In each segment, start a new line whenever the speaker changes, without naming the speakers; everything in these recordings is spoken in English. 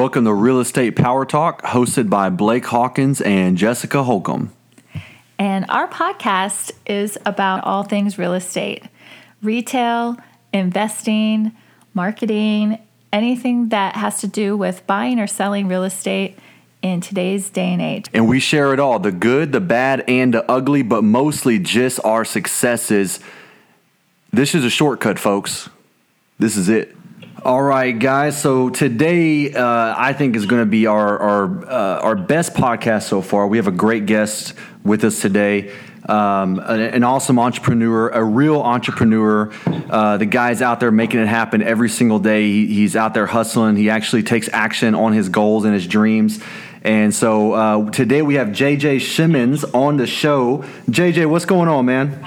Welcome to Real Estate Power Talk, hosted by Blake Hawkins and Jessica Holcomb.
And our podcast is about all things real estate retail, investing, marketing, anything that has to do with buying or selling real estate in today's day and age.
And we share it all the good, the bad, and the ugly, but mostly just our successes. This is a shortcut, folks. This is it. All right, guys. So today, uh, I think is going to be our our uh, our best podcast so far. We have a great guest with us today. Um, an, an, awesome entrepreneur, a real entrepreneur. Uh, the guy's out there making it happen every single day. He, he's out there hustling. He actually takes action on his goals and his dreams. And so uh, today we have JJ Simmons on the show. JJ, what's going on, man?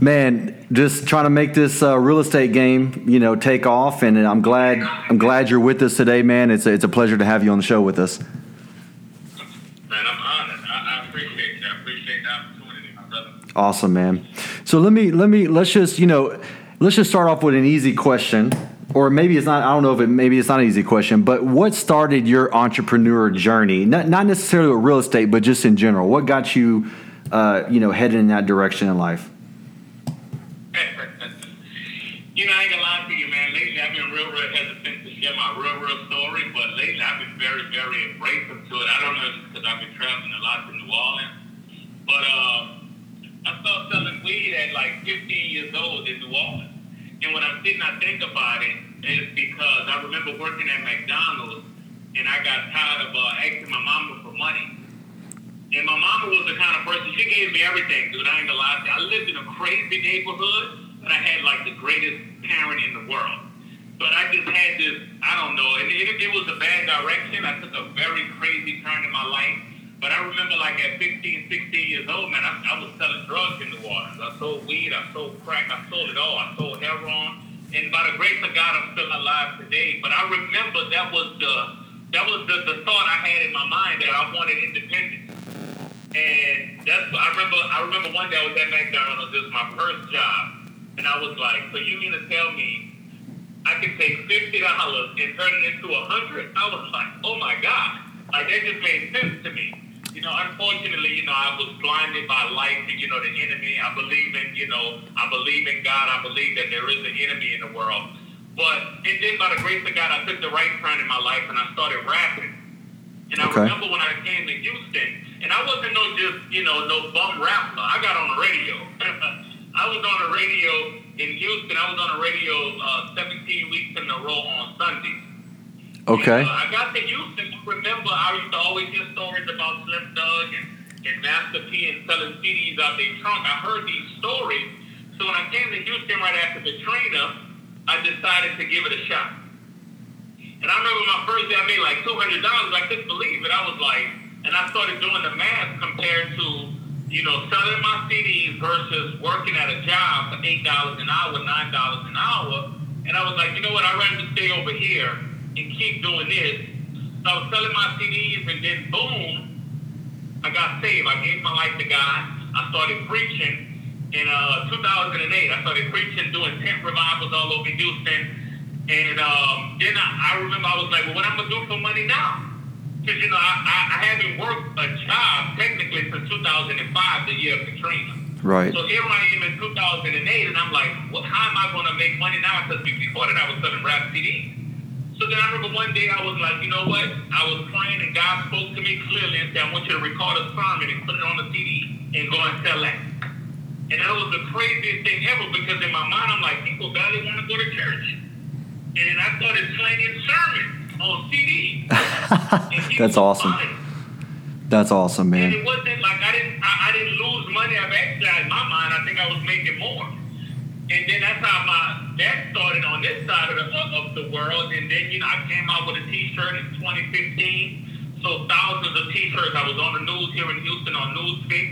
Man, just trying to make this uh, real estate game, you know, take off. And I'm glad I'm glad you're with us today, man. It's a, it's a pleasure to have you on the show with us. Man,
I'm honored. I, I appreciate it. I appreciate the opportunity, my brother.
Awesome, man. So let me let me let's just you know let's just start off with an easy question. Or maybe it's not. I don't know if it. Maybe it's not an easy question. But what started your entrepreneur journey? Not not necessarily with real estate, but just in general. What got you, uh, you know, headed in that direction in life?
You know, I ain't gonna lie to you, man. Lately, I've been real, real hesitant to share my real, real story, but lately, I've been very, very embracing to it. I don't know if it's because I've been traveling a lot to New Orleans, but uh, I started selling weed at like 15 years old in New Orleans. And when I'm sitting, I think about it, it's because I remember working at McDonald's, and I got tired of uh, asking my mama for money. And my mama was the kind of person, she gave me everything, dude. I ain't gonna lie to you. I lived in a crazy neighborhood, but I had like the greatest parent in the world. But I just had this, I don't know, and it, it was a bad direction. I took a very crazy turn in my life. But I remember like at 15, 16 years old, man, I, I was selling drugs in New Orleans. I sold weed, I sold crack, I sold it all. I sold heroin. And by the grace of God, I'm still alive today. But I remember that was the that was the, the thought I had in my mind that I wanted independence. And that's I remember I remember one day I was at McDonald's, this was my first job. And I was like, so you mean to tell me I can take fifty dollars and turn it into a hundred? I was like, oh my god, like that just made sense to me. You know, unfortunately, you know, I was blinded by life and you know the enemy. I believe in, you know, I believe in God. I believe that there is an enemy in the world. But and then by the grace of God, I took the right turn in my life and I started rapping. And I okay. remember when I came to Houston, and I wasn't no just, you know, no bum rapper. I got on the radio. I was on the radio in Houston. I was on the radio uh, 17 weeks in a row on Sundays.
Okay.
And, uh, I got to Houston. Remember, I used to always hear stories about Slim Thug and, and Master P and selling CDs out their trunk. I heard these stories. So when I came to Houston right after Katrina, I decided to give it a shot. And I remember my first day, I made like $200. I couldn't believe it. I was like, and I started doing the math compared to you know, selling my CDs versus working at a job for eight dollars an hour, nine dollars an hour. And I was like, you know what, I'd rather stay over here and keep doing this. So I was selling my CDs and then boom, I got saved. I gave my life to God. I started preaching in uh, 2008. I started preaching, doing tent revivals all over Houston. And um, then I, I remember I was like, well, what am I going to do for money now? Because, you know, I, I, I haven't worked a job technically since 2005, the year of Katrina.
Right.
So here I am in 2008, and I'm like, well, how am I going to make money now? Because before that, I was selling rap CDs. So then I remember one day I was like, you know what? I was praying, and God spoke to me clearly and said, I want you to record a sermon and put it on the CD and go and sell that. And that was the craziest thing ever because in my mind, I'm like, people barely want to go to church. And then I started slinging sermons on CD.
That's awesome. That's awesome, man.
And it wasn't like I didn't I, I didn't lose money. I've actually in my mind I think I was making more. And then that's how my that started on this side of the of the world. And then you know I came out with a T-shirt in 2015. So thousands of T-shirts. I was on the news here in Houston on Newsfix.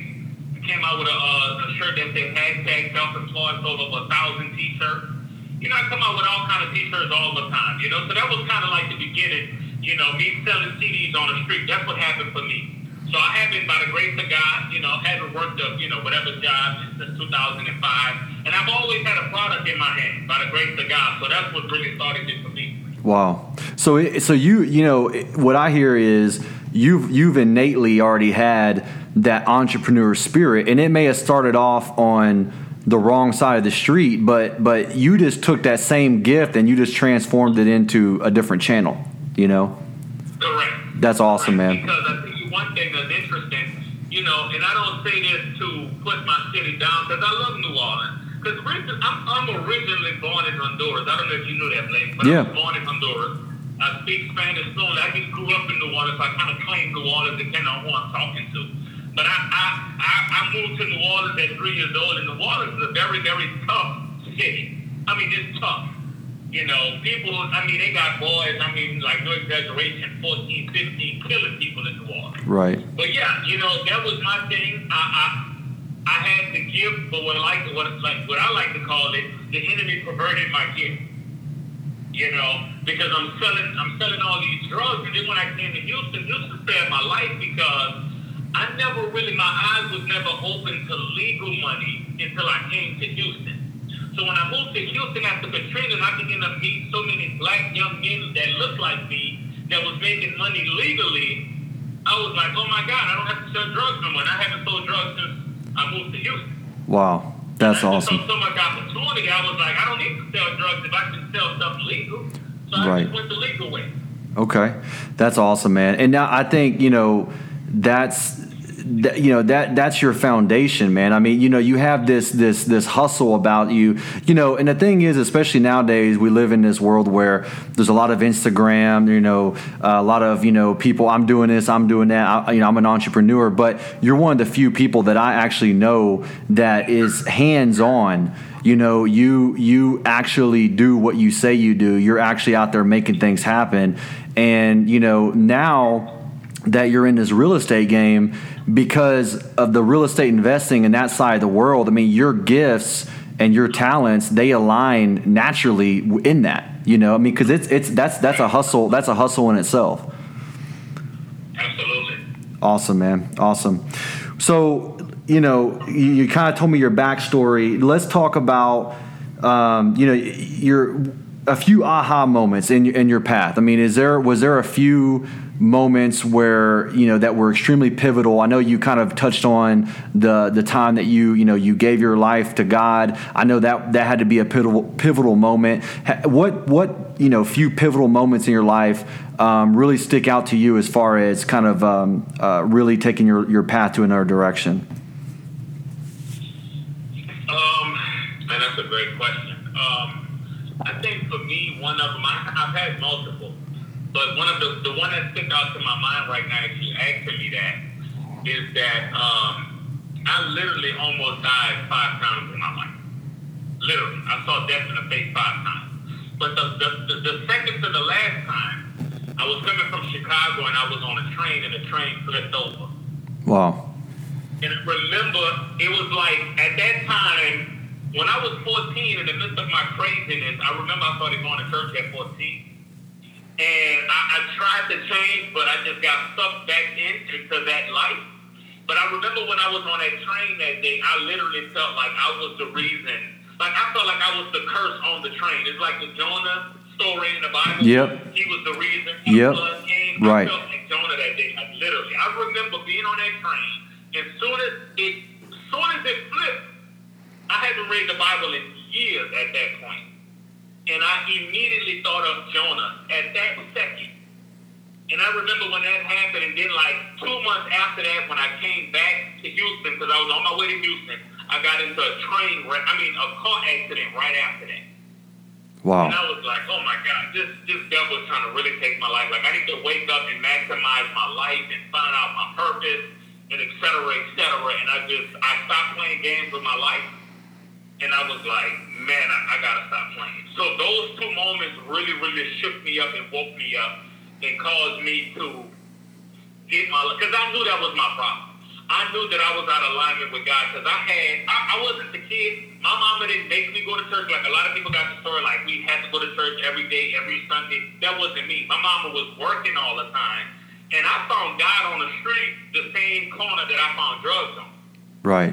I came out with a, uh, a shirt that said hashtag self-employed. Sold over a thousand T-shirts you know, I come out with all kind of t-shirts all the time, you know. So that was kind of like the beginning, you know, me selling CDs on the street. That's what happened for me. So I haven't, by the grace of God, you know, haven't worked a, you know, whatever job since 2005. And I've always had a product in my hand, by the grace of God. So that's what really started it for me.
Wow. So it- so you you know what I hear is you've you've innately already had that entrepreneur spirit, and it may have started off on the wrong side of the street, but but you just took that same gift and you just transformed it into a different channel. You know,
Correct.
that's awesome, man.
Because I think you one thing that's interesting, you know, and I don't say this to put my city down because I love New Orleans. Because I'm, I'm originally born in Honduras. I don't know if you knew that, Blake, but
Yeah.
I was born in Honduras. I speak Spanish fluently. I just grew up in New Orleans, so I kind of claim New Orleans depending on who I'm talking to. But I, I, I, I moved to New Orleans at three years old, and New Orleans is a very, very tough city. I mean, it's tough. You know, people, I mean, they got boys, I mean, like, no exaggeration, 14, 15, killing people in New Orleans.
Right.
But yeah, you know, that was my thing. I, I, I had the gift, but what I like, what like, what I like to call it, the enemy perverted my gift. You know, because I'm selling, I'm selling all these drugs, and then when I came to Houston, Houston saved my life because I never really, my eyes was never open to legal money until I came to Houston. So when I moved to Houston after Katrina, and I began to meet so many black young men that looked like me that was making money legally. I was like, oh my God, I don't have to sell drugs no more. And I haven't sold drugs since I moved to Houston.
Wow. That's awesome.
so much opportunity. I was like, I don't need to sell drugs if I can sell stuff legal. So I
Right.
just went the legal way.
Okay, that's awesome, man. And now I think you know that's that, you know that that's your foundation, man. I mean, you know, you have this this this hustle about you, you know. And the thing is, especially nowadays, we live in this world where there's a lot of Instagram, you know, uh, a lot of you know people. I'm doing this, I'm doing that. I, you know, I'm an entrepreneur, but you're one of the few people that I actually know that is hands on you know you you actually do what you say you do you're actually out there making things happen and you know now that you're in this real estate game because of the real estate investing in that side of the world i mean your gifts and your talents they align naturally in that you know i mean because it's it's that's that's a hustle that's a hustle in itself
Absolutely.
Awesome, man. Awesome. So, you know, you, you kind of told me your backstory. Let's talk about, um, you know, your a few aha moments in in your path. I mean, is there was there a few moments where you know that were extremely pivotal? I know you kind of touched on the the time that you you know you gave your life to God. I know that that had to be a pivotal pivotal moment. What what you know few pivotal moments in your life um, really stick out to you as far as kind of um, uh, really taking your your path to another direction?
Um, and that's a great question. Um, I think for me, one of them, I, I've had multiple, but one of the, the one that sticks out to my mind right now, if you asking me that, is that um, I literally almost died five times in my life. Literally, I saw death in the face five times. But the, the, the, the second to the last time, I was coming from Chicago and I was on a train and the train flipped over.
Wow.
And I remember it was like at that time when I was 14 in the midst of my craziness, I remember I started going to church at 14. And I, I tried to change, but I just got sucked back into that life. But I remember when I was on that train that day, I literally felt like I was the reason. Like I felt like I was the curse on the train. It's like the Jonah story in the Bible.
Yep.
He was the reason. the
Yep.
came.
Right.
I felt like Jonah that day. Like literally, I remember being on that train. As soon as it, as soon as it flipped, I hadn't read the Bible in years at that point, and I immediately thought of Jonah at that second. And I remember when that happened, and then like two months after that, when I came back to Houston, because I was on my way to Houston, I got into a train, wreck, I mean, a car accident right after that. Wow. And I was like, oh my God, this this devil is trying to really take my life. Like I need to wake up and maximize my life and find out my purpose and et cetera, et cetera. And I just I stopped playing games with my life. And I was like, man, I, I gotta stop playing. So those two moments really, really shook me up and woke me up and caused me to get my because I knew that was my problem. I knew that I was out of alignment with God because I had I, I wasn't the kid. My mama didn't make me go to church like a lot of people got the story like we had to go to church every day, every Sunday. That wasn't me. My mama was working all the time, and I found God on the street, the same corner that I found drugs on.
Right.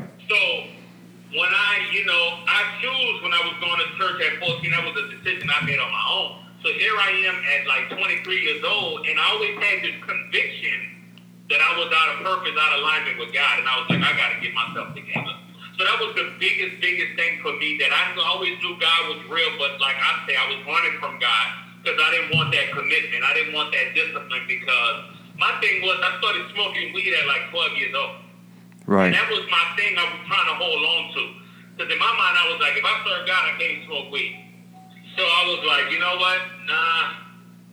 So when I, you know, I choose when I was going to church at 14, that was a decision I made on my own. So So here I am at like 23 years old, and I always had this conviction that I was out of purpose, out of alignment with God, and I was like, I got to get myself together. So that was the biggest, biggest thing for me that I always knew God was real, but like I say, I was running from God because I didn't want that commitment. I didn't want that discipline because my thing was I started smoking weed at like 12 years old.
Right.
And that was my thing I was trying to hold on to. Because in my mind, I was like, if I serve God, I can't smoke weed. So I was like, you know what? Nah.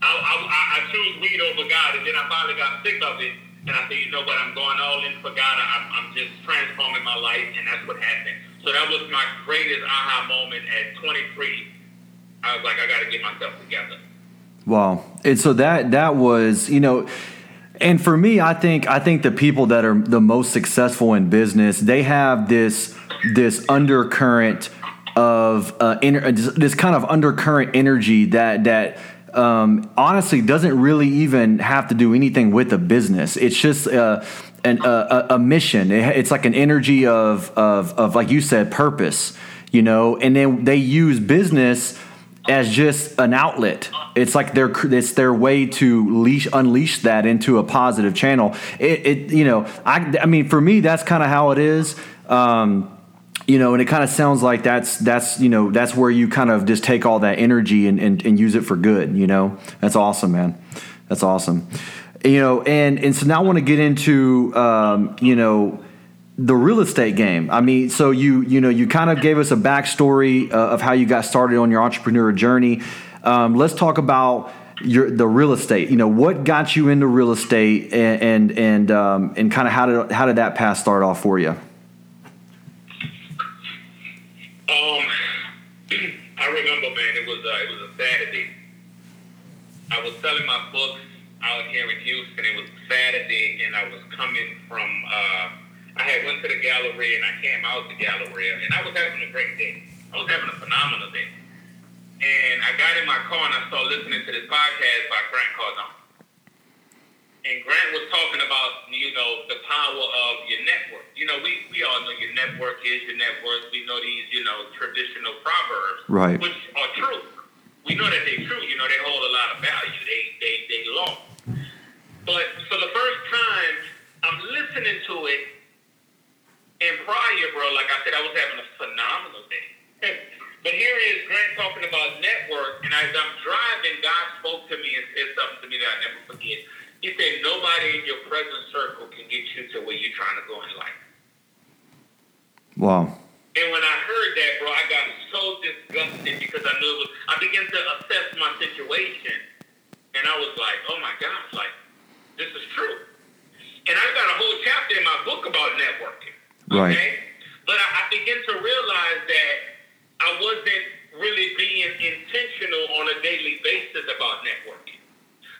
I, I, I choose weed over God. And then I finally got sick of it. And I said, you know what? I'm going all in for God. I'm, I'm just transforming my life. And that's what happened. So that was my greatest aha moment at 23. I was like, I got to get myself together.
Wow. And so that that was, you know, and for me, I think I think the people that are the most successful in business, they have this this undercurrent of uh, this kind of undercurrent energy that that um, honestly doesn't really even have to do anything with a business. It's just uh, a, a mission. It's like an energy of, of of like you said, purpose. You know, and then they use business as just an outlet. It's like their it's their way to leash unleash that into a positive channel. It, it you know I I mean for me that's kind of how it is. Um, you know, and it kind of sounds like that's that's you know that's where you kind of just take all that energy and, and, and use it for good. You know, that's awesome, man. That's awesome. You know, and and so now I want to get into um, you know the real estate game. I mean, so you you know you kind of gave us a backstory uh, of how you got started on your entrepreneur journey. Um, let's talk about your the real estate. You know, what got you into real estate, and and and, um, and kind of how did how did that path start off for you?
Um, I remember, man, it was uh, it was a Saturday. I was selling my books out here in Houston. It was Saturday, and I was coming from. Uh, I had went to the Galleria, and I came out the Galleria, and I was having a great day. I was having a phenomenal day. And I got in my car and I started listening to this podcast by Grant Cardone. And Grant was talking about, you know, the power of your network. You know, we, we all know your network is your network. We know these, you know, traditional proverbs,
right.
which are true. We know that they're true. You know, they hold a lot of value. They they they long. But for the first time, I'm listening to it. And prior, bro, like I said, I was having a phenomenal day. but here is Grant talking about network, and as I'm driving, God spoke to me and said something to me that I never forget. He said, nobody in your present circle can get you to where you're trying to go in life.
Wow.
And when I heard that, bro, I got so disgusted because I knew it was, I began to assess my situation. And I was like, oh my gosh, like, this is true. And I got a whole chapter in my book about networking.
Right.
Okay? But I, I began to realize that I wasn't really being intentional on a daily basis about networking.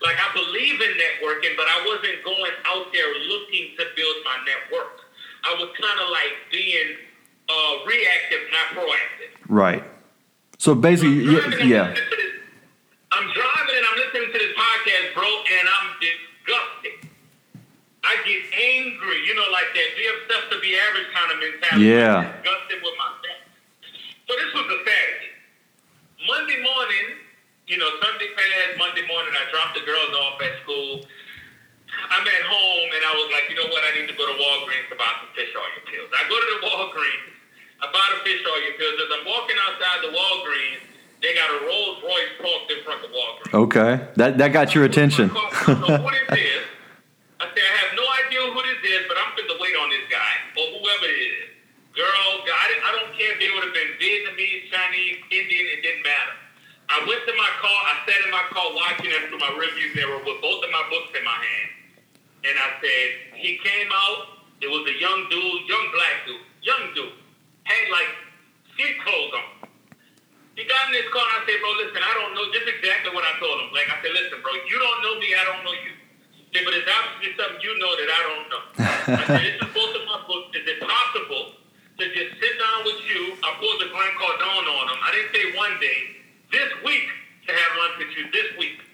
Like I believe in networking, but I wasn't going out there looking to build my network. I was kind of like being uh, reactive, not proactive.
Right. So basically,
I'm
yeah.
I'm driving and I'm listening to this podcast, bro, and I'm disgusted. I get angry, you know, like that be obsessed to be average kind of mentality.
Yeah.
I'm disgusted with myself. So this was a Saturday. Monday morning, you know, Sunday passed, Monday morning, I dropped the girls off at school. I'm at home, and I was like, you know what? I need to go to Walgreens to buy some fish oil pills. I go to the Walgreens, I buy the fish oil because As I'm walking outside the Walgreens, they got a Rolls Royce parked in front of Walgreens.
Okay, that that got your attention.
I know who this. I said, I have no idea who this is, but I'm going to wait on this guy or whoever it is. Girl, God, I don't care if they would have been Vietnamese, Chinese, Indian, it didn't matter. I went to my car, I sat in my car watching them through my rearview mirror with both of my books in my hand. And I said, he came out, it was a young dude, young black dude, young dude, had like street clothes on. He got in his car and I said, bro, listen, I don't know, just exactly what I told him. Like I said, listen, bro, you don't know me, I don't know you. Said, but it's obviously something you know that I don't know. I said, this is both of my books. Is it possible to just sit down with you? I pulled the Grant Cardone on him. I didn't say one day, this week to have lunch with you this week.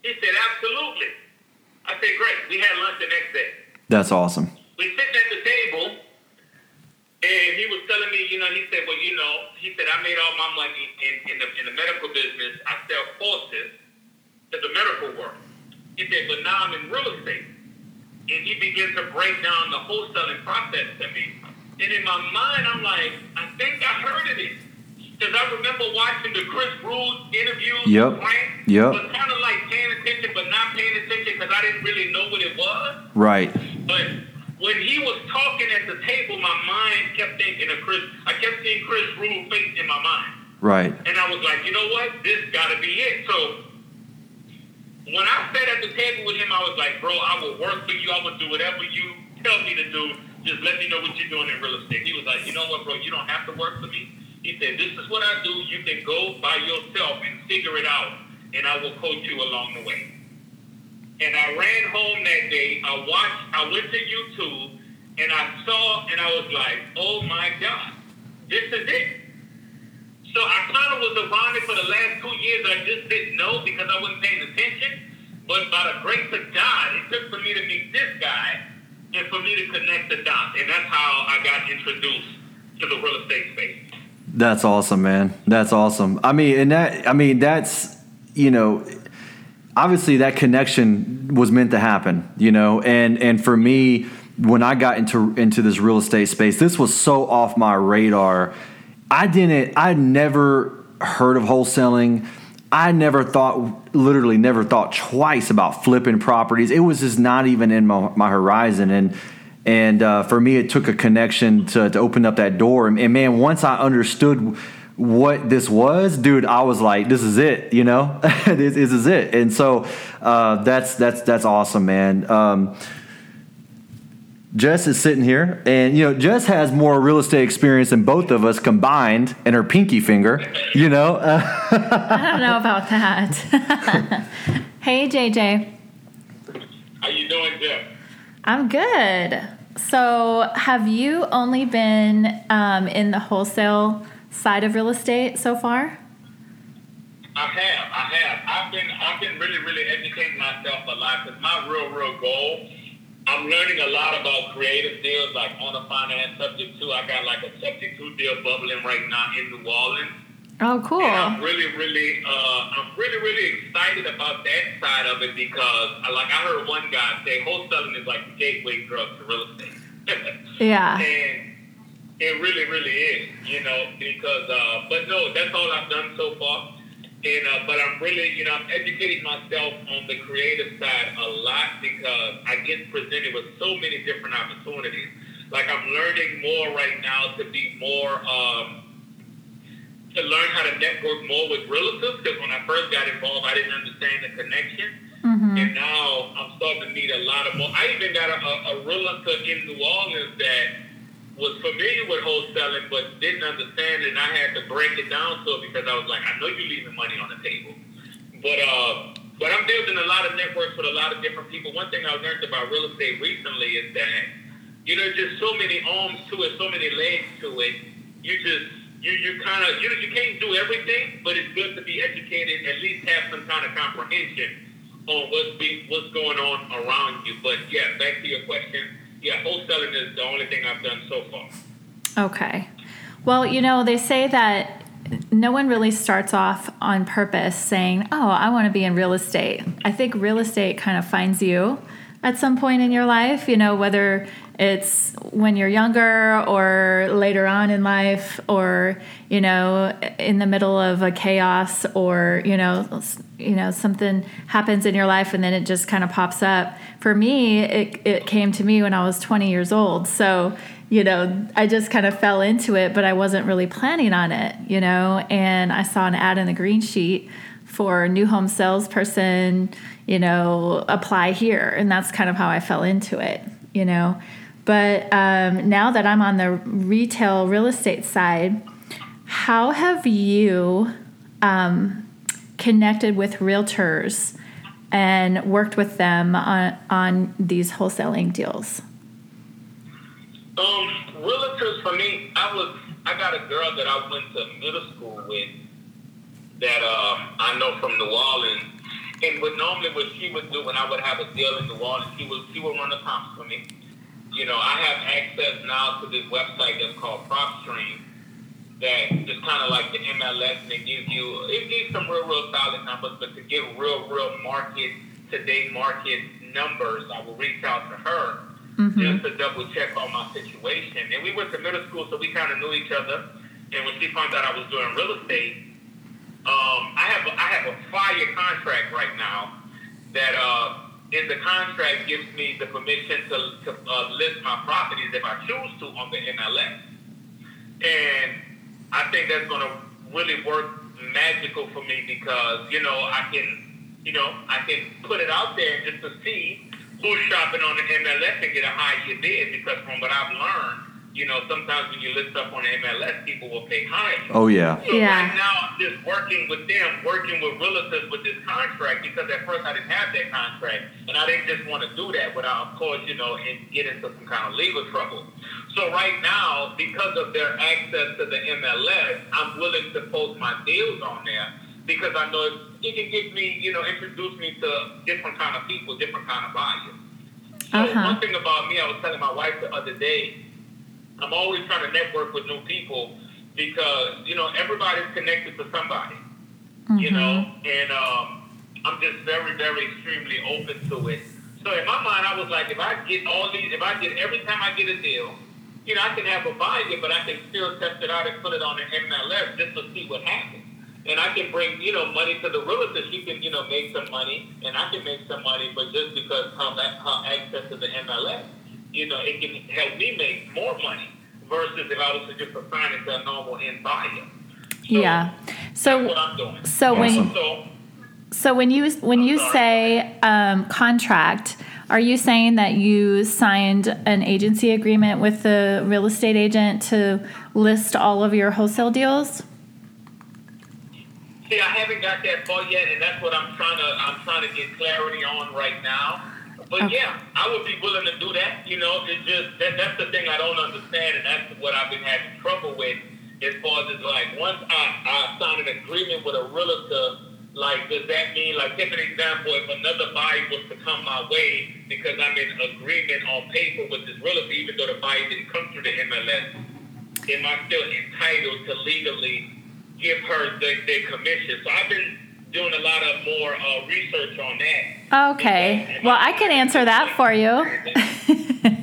He said, absolutely. I said, great. We had lunch the next day.
That's awesome.
We sitting at the table, and he was telling me, you know, he said, well, you know, he said, I made all my money in, in, the, in the medical business. I sell courses. To the medical world. He said, but now I'm in real estate. And he began to break down the wholesaling process to me. And in my mind, I'm like, I think I heard of it. Because I remember watching the Chris Rules interviews
Yep.
Grant.
Yep.
But kind of like paying attention, but not paying attention because I didn't really know what it was.
Right.
But when he was talking at the table, my mind kept thinking of Chris. I kept seeing Chris Rule face in my mind.
Right.
And I was like, you know what? This got to be it. So when I sat at the table with him, I was like, bro, I will work for you. I will do whatever you tell me to do. Just let me know what you're doing in real estate. He was like, you know what, bro? You don't have to work for me. He said, this is what I do. You can go by yourself and figure it out, and I will coach you along the way. And I ran home that day. I watched, I went to YouTube, and I saw, and I was like, oh my God, this is it. So I kind of was around for the last two years. I just didn't know because I wasn't paying attention. But by the grace of God, it took for me to meet this guy and for me to connect the dots. And that's how I got introduced to the real estate space.
That's awesome, man. That's awesome. I mean, and that I mean, that's you know, obviously that connection was meant to happen, you know, and and for me, when I got into into this real estate space, this was so off my radar. I didn't. I never heard of wholesaling. I never thought, literally, never thought twice about flipping properties. It was just not even in my, my horizon, and and uh, for me, it took a connection to, to open up that door. And, and man, once I understood what this was, dude, I was like, this is it. You know, this, this is it. And so uh, that's that's that's awesome, man. Um, Jess is sitting here, and you know, Jess has more real estate experience than both of us combined and her pinky finger. You know, uh,
I don't know about that. hey, JJ.
How you doing, Jeff?
I'm good. So, have you only been um, in the wholesale side of real estate so far?
I have, I have. I've been, I've been really, really educating myself a lot because my real, real goal. I'm learning a lot about creative deals, like on a finance subject to. I got like a subject to deal bubbling right now in New Orleans.
Oh, cool.
And I'm really, really, uh, I'm really, really excited about that side of it because, like, I heard one guy say wholesaling is like the gateway drug to real estate.
Yeah.
And it really, really is, you know, because, uh, but no, that's all I've done so far. And, uh, but I'm really, you know, I'm educating myself on the creative side a lot because I get presented with so many different opportunities. Like I'm learning more right now to be more, um, to learn how to network more with realtors because when I first got involved, I didn't understand the connection. And now I'm starting to meet a lot of more. I even got a, a, a realtor in New Orleans that was familiar with wholesaling but didn't understand it. And I had to break it down to her because I was like, I know you're leaving money on the table. But uh, but I'm building a lot of networks with a lot of different people. One thing I learned about real estate recently is that you know just so many arms to it, so many legs to it. You just you you kind of you you can't do everything, but it's good to be educated. At least have some kind of comprehension on what's be, what's going on around you. But yeah, back to your question. Yeah, wholesaling is the only thing I've done so far.
Okay. Well, you know, they say that no one really starts off on purpose saying, Oh, I want to be in real estate. I think real estate kind of finds you at some point in your life, you know, whether it's when you're younger or later on in life or, you know, in the middle of a chaos or, you know, you know, something happens in your life and then it just kind of pops up. For me, it, it came to me when I was 20 years old. So, you know, I just kind of fell into it, but I wasn't really planning on it, you know. And I saw an ad in the green sheet for new home salesperson, you know, apply here. And that's kind of how I fell into it, you know. But um, now that I'm on the retail real estate side, how have you um, connected with realtors and worked with them on, on these wholesaling deals?
Um, realtors for me, I was I got a girl that I went to middle school with that um, I know from New Orleans. And what normally what she would do when I would have a deal in New Orleans, she would she would run the comps for me. You know, I have access now to this website that's called PropStream that just kind of like the MLS and they give you it gives some real real solid numbers, but to give real real market today market numbers, I will reach out to her mm-hmm. just to double check on my situation. And we went to middle school, so we kind of knew each other. And when she found out I was doing real estate, um, I have I have a fire contract right now that uh, in the contract gives me the permission to, to uh, list my properties if I choose to on the MLS. And I think that's going to really work magical for me because you know I can you know I can put it out there just to see who's shopping on the MLS and get a higher bid because from what I've learned you know, sometimes when you list up on MLS, people will pay high.
Oh yeah.
So yeah. right now, I'm just working with them, working with realtors with this contract because at first I didn't have that contract, and I didn't just want to do that without, of course, you know, and get into some kind of legal trouble. So right now, because of their access to the MLS, I'm willing to post my deals on there because I know it can get me, you know, introduce me to different kind of people, different kind of buyers. So uh-huh. one thing about me, I was telling my wife the other day I'm always trying to network with new people because you know everybody's connected to somebody. Mm-hmm. You know, and um, I'm just very, very extremely open to it. So in my mind, I was like, if I get all these, if I get every time I get a deal, you know, I can have a buyer, but I can still test it out and put it on the MLS just to see what happens. And I can bring, you know, money to the realtor. She can, you know, make some money, and I can make some money. But just because her, her access to the MLS, you know, it can help me make more money versus if I was to just assign it to a normal end buyer. So
yeah. So so when so, so when you when you say um, contract, are you saying that you signed an agency agreement with the real estate agent to list all of your wholesale deals?
See, I haven't got that far yet, and that's what I'm trying to I'm trying to get clarity on right now. But okay. yeah, I would be willing to do that. You know, it's just that that's the thing I don't understand, and that's what I've been having trouble with. As far as like once I, I sign an agreement with a realtor, like does that mean like take an example, if another buyer was to come my way because I'm in agreement on paper with this realtor, even though the buyer didn't come through the MLS, am I still entitled to legally give her the, the commission? So I've been doing a lot of more uh, research on that.
Okay. Well, I can answer that for you.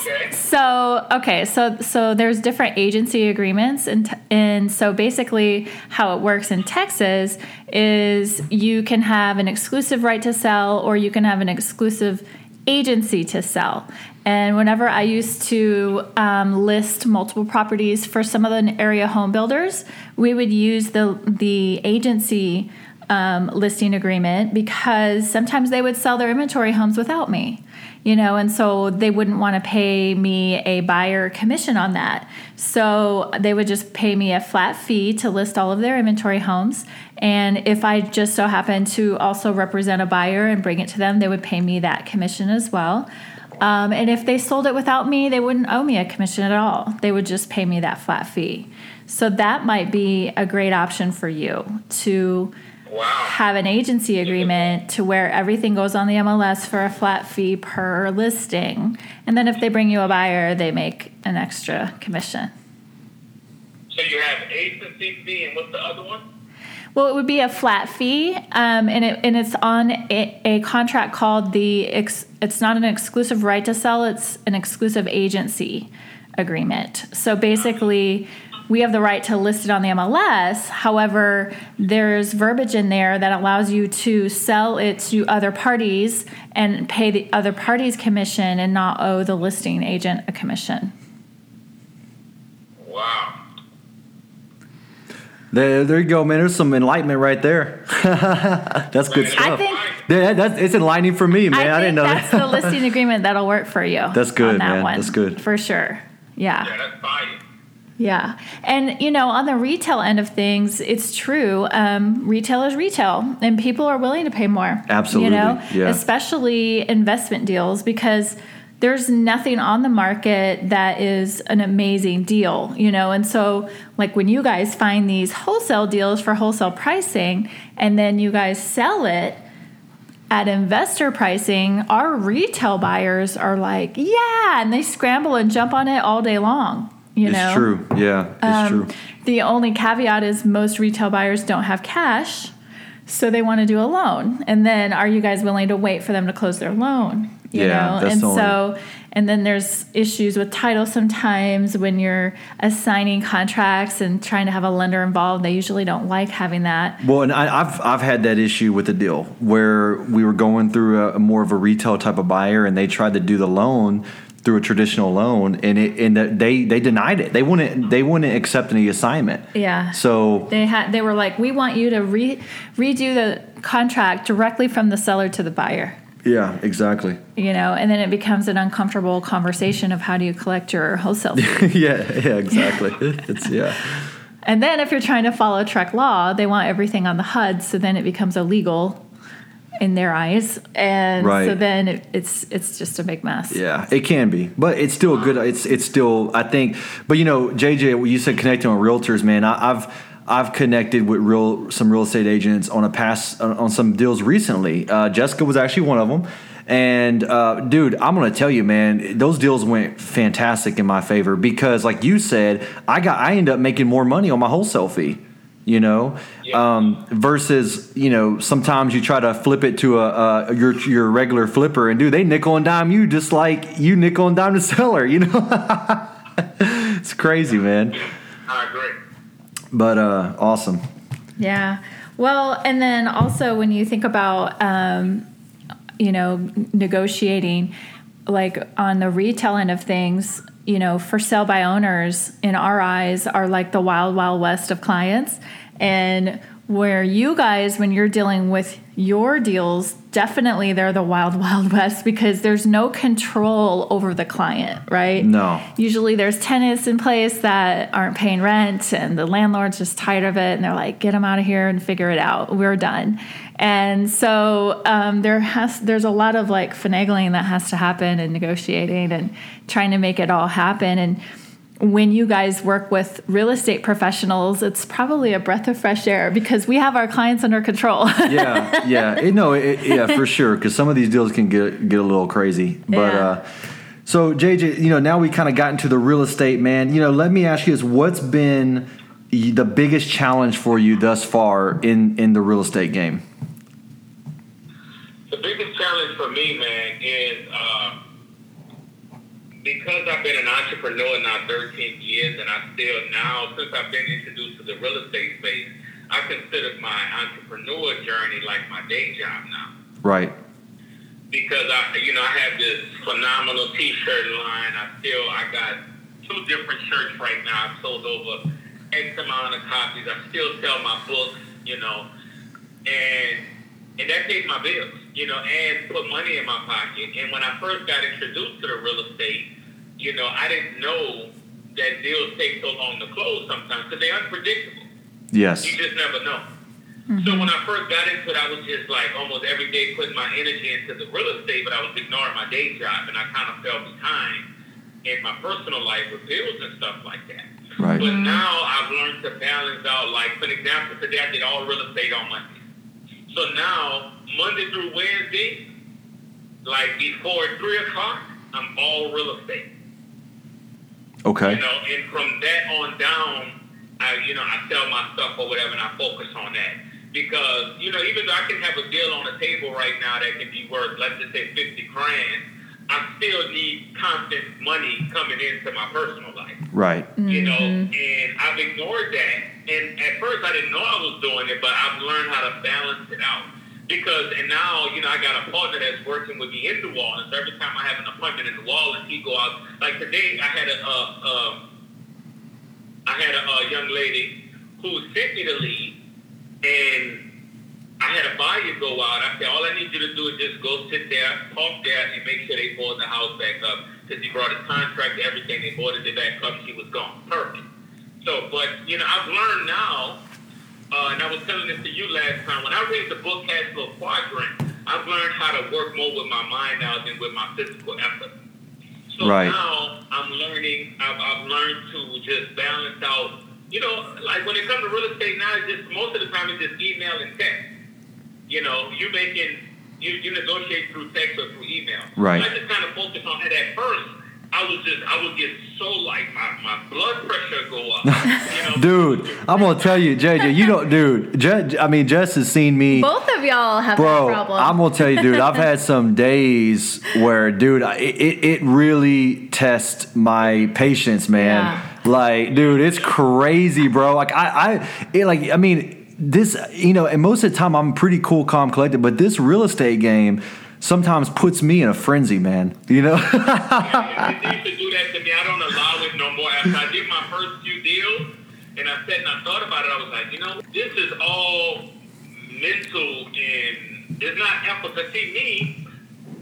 okay.
So okay, so so there's different agency agreements, and and so basically how it works in Texas is you can have an exclusive right to sell, or you can have an exclusive agency to sell. And whenever I used to um, list multiple properties for some of the area home builders, we would use the the agency um, listing agreement because sometimes they would sell their inventory homes without me, you know, and so they wouldn't want to pay me a buyer commission on that. So they would just pay me a flat fee to list all of their inventory homes. And if I just so happened to also represent a buyer and bring it to them, they would pay me that commission as well. Um, and if they sold it without me, they wouldn't owe me a commission at all. They would just pay me that flat fee. So that might be a great option for you to wow. have an agency agreement to where everything goes on the MLS for a flat fee per listing. And then if they bring you a buyer, they make an extra commission.
So you have agency fee, and what's the other one?
Well, it would be a flat fee, um, and it and it's on a, a contract called the. Ex, it's not an exclusive right to sell; it's an exclusive agency agreement. So basically, we have the right to list it on the MLS. However, there's verbiage in there that allows you to sell it to other parties and pay the other parties commission and not owe the listing agent a commission.
Wow.
There, there you go, man. There's some enlightenment right there. that's good stuff. I think yeah, that's it's enlightening for me, man. I,
I
didn't know
that's
that.
the listing agreement that'll work for you.
That's good, that man. One, that's good
for sure.
Yeah. Yeah, that's.
Yeah. And, you know, on the retail end of things, it's true. Um, retail is retail, and people are willing to pay more.
Absolutely.
You know, yeah. especially investment deals because there's nothing on the market that is an amazing deal, you know. And so, like when you guys find these wholesale deals for wholesale pricing and then you guys sell it at investor pricing, our retail buyers are like, yeah, and they scramble and jump on it all day long. You know.
it's
know,
true. Yeah, it's
Um,
true.
The only caveat is most retail buyers don't have cash, so they want to do a loan. And then, are you guys willing to wait for them to close their loan? You
Yeah,
know, and so, and then there's issues with title sometimes when you're assigning contracts and trying to have a lender involved. They usually don't like having that.
Well, and I, I've I've had that issue with the deal where we were going through a, a more of a retail type of buyer, and they tried to do the loan through a traditional loan, and it and they they denied it. They wouldn't they wouldn't accept any assignment.
Yeah.
So
They had they were like, we want you to re- redo the contract directly from the seller to the buyer.
Yeah, exactly.
You know, and then it becomes an uncomfortable conversation of how do you collect your wholesale
yeah, yeah, exactly. it's yeah.
And then if you're trying to follow TREC law, they want everything on the HUD, so then it becomes illegal in their eyes, and so then it, it's it's just a big mess.
Yeah, it can be, but it's still good. It's it's still I think. But you know, JJ, you said connecting with realtors, man. I, I've I've connected with real some real estate agents on a pass on some deals recently. Uh, Jessica was actually one of them. And uh, dude, I'm gonna tell you, man, those deals went fantastic in my favor because, like you said, I got I end up making more money on my wholesale fee. You know,
Yeah.
um, versus you know sometimes you try to flip it to a, a your your regular flipper and dude they nickel and dime you just like you nickel and dime the seller. You know, it's crazy, man.
I agree.
But uh, awesome.
Yeah. Well, and then also when you think about, um, you know, negotiating, like on the retail end of things, you know, for sale by owners in our eyes are like the wild, wild west of clients. And where you guys, when you're dealing with your deals, definitely they're the wild, wild west because there's no control over the client, right?
No.
Usually there's tenants in place that aren't paying rent and the landlord's just tired of it and they're like, get them out of here and figure it out. We're done. And so um, there has there's a lot of like finagling that has to happen and negotiating and trying to make it all happen. And when you guys work with real estate professionals, it's probably a breath of fresh air because we have our clients under control.
Yeah, yeah, it, no, it, yeah, for sure. Because some of these deals can get get a little crazy. But
Yeah.
uh, so JJ, you know, now we kind of got into the real estate, man. You know, let me ask you this: What's been the biggest challenge for you thus far in in the real estate game?
The biggest challenge for me, man, is uh, because I've been an entrepreneur now 13 years, and I still now, since I've been introduced to the real estate space, I consider my entrepreneur journey like my day job now.
Right.
because I, you know, I have this phenomenal T-shirt line. I still, I got two different shirts right now. I've sold over X amount of copies. I still sell my books, you know, and and that pays my bills, you know, and put money in my pocket. And when I first got introduced to the real estate, you know, I didn't know that deals take so long to close sometimes because they're unpredictable.
Yes.
You just never know. So mm-hmm. when I first got into it, I was just like almost every day putting my energy into the real estate, but I was ignoring my day job, and I kind of fell behind in my personal life with bills and stuff like that.
Right.
But now I've learned to balance out. Like for example, today I did all real estate on Monday. So now Monday through Wednesday, like before three o'clock, I'm all real estate.
Okay.
You know, and from that on down, I you know I sell my stuff or whatever, and I focus on that because you know even though I can have a deal on the table right now that can be worth let's just say fifty grand, I still need constant money coming into my personal life.
Right.
You know, and I've ignored that. And at first I didn't know I was doing it, but I've learned how to balance it out. Because and now, you know, I got a partner that's working with me in the New Orleans. Every time I have an appointment in New Orleans, he go out. Like today, I had a, uh, um, I had a, uh young lady who sent me the lead, and I had a buyer go out. I said, all I need you to do is just go sit there, talk there, and make sure they board the house back up. Because he brought his contract, everything, they boarded it back up. She was gone. Perfect. So, but, you know, I've learned now, uh, and I was telling this to you last time, when I read the book Cash Flow Quadrant, I've learned how to work more with my mind now than with my physical effort. So
Right.
now I'm learning, I've, I've learned to just balance out, you know, like when it comes to real estate now, it's just most of the time it's just email and text. You know, you're making, you, you negotiate through text or through email.
Right.
So I just kind of focus on that at first. I was just, I would get so like my, my blood pressure go up. You know?
Dude, I'm gonna tell you, JJ, you don't, dude. Je, I mean, Jess has seen me.
Both of y'all have
Bro,
that problem.
I'm gonna tell you, dude. I've had some days where, dude, I- it it really tests my patience, man.
Yeah.
Like, dude, it's crazy, bro. Like, I, I, it, like, I mean, this, you know, and most of the time I'm pretty cool, calm, collected, but this real estate game sometimes puts me in a frenzy, man. You know?
Yeah, they used to do that to me. I don't allow it no more. After I did my first few deals, and I sat and I thought about it, I was like, you know, this is all mental and it's not empathy. See, me,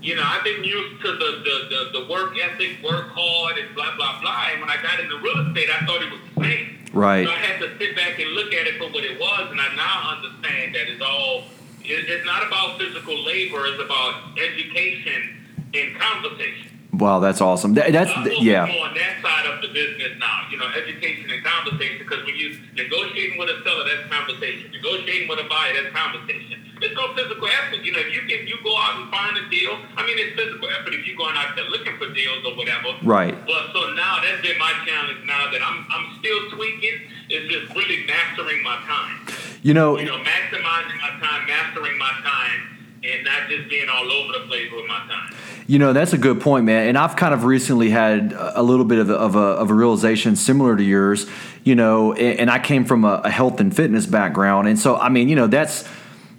you know, I've been used to the, the, the, the work ethic, work hard, and blah, blah, blah. And when I got into real estate, I thought it was the same.
Right.
So I had to sit back and look at it for what it was, and I now understand that it's all, it, it's not about physical labor, it's about education and conversation.
wow, that's awesome. That, that's,
I'm
yeah.
more on that side of the business now, you know, education and conversation. Because when you negotiating with a seller, that's conversation. Negotiating with a buyer, that's conversation. There's no physical effort. You know, if you can you go out and find a deal. I mean, it's physical effort if you're going out there looking for deals or whatever.
Right.
But so now that's been my challenge. Now that I'm I'm still tweaking, It's just really mastering my time.
You know,
You know, maximizing my time, mastering my time. And not just being all over the place with my time.
You know, that's a good point, man. And I've kind of recently had a little bit of a, of a, of a realization similar to yours, you know, and, and I came from a, a health and fitness background. And so, I mean, you know, that's,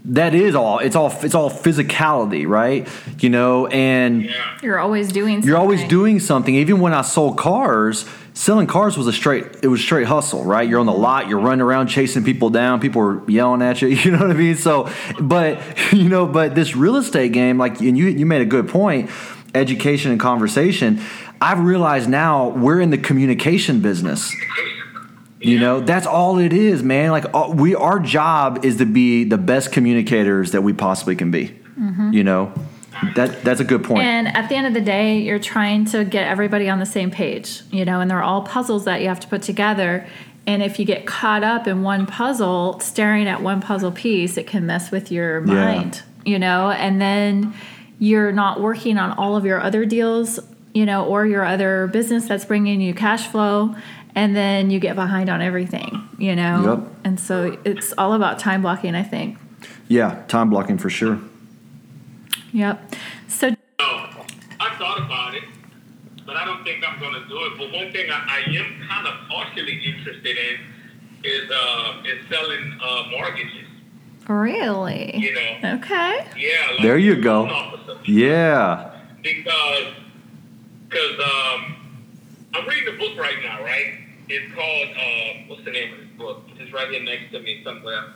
that is all, it's all, it's all physicality, right? You know, and
Yeah.
You're always doing something.
you're always doing something. Even when I sold cars, selling cars was a straight it was straight hustle, right? You're on the lot, you're running around chasing people down, people are yelling at you, you know what I mean? So, but you know, but this real estate game, like, and you you made a good point, education and conversation. I've realized now we're in the communication business. You know, that's all it is, man. Like all, we, our job is to be the best communicators that we possibly can be. Mm-hmm. You know, that that's a good point.
And at the end of the day, you're trying to get everybody on the same page, you know, and they're all puzzles that you have to put together. And if you get caught up in one puzzle, staring at one puzzle piece, it can mess with your
Yeah.
mind, you know, and then you're not working on all of your other deals, you know, or your other business that's bringing you cash flow. And then you get behind on everything, you know?
Yep.
And so it's all about time blocking, I think.
yeah, time blocking for sure.
Yep. So
So I thought about it, but I don't think I'm going to do it. But one thing I, I am kind of partially interested in is uh, is selling uh, mortgages.
really?
You know,
Okay.
yeah. Like
There you go.
officer.
Yeah.
Because because um, I'm reading a book right now, right? It's called uh, what's the name of this book? It's right here next to me somewhere.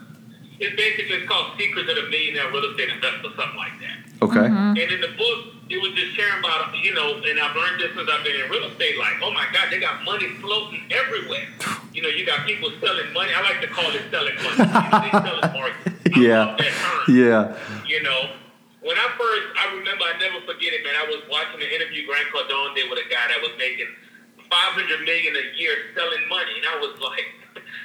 It's basically it's called Secrets of the Millionaire Real Estate Investor, something like that.
Okay.
Mm-hmm.
And in the book, it was just sharing about, you know, and I've learned this since I've been in real estate, like, oh my God, they got money floating everywhere. You know, you got people selling money. I like to call it selling money. You know, they selling market. I
Yeah.
love that term.
Yeah.
You know, when I first, I remember, I never forget it, man. I was watching an interview Grant Cardone did with a guy that was making 500 million a year selling money. And I was like,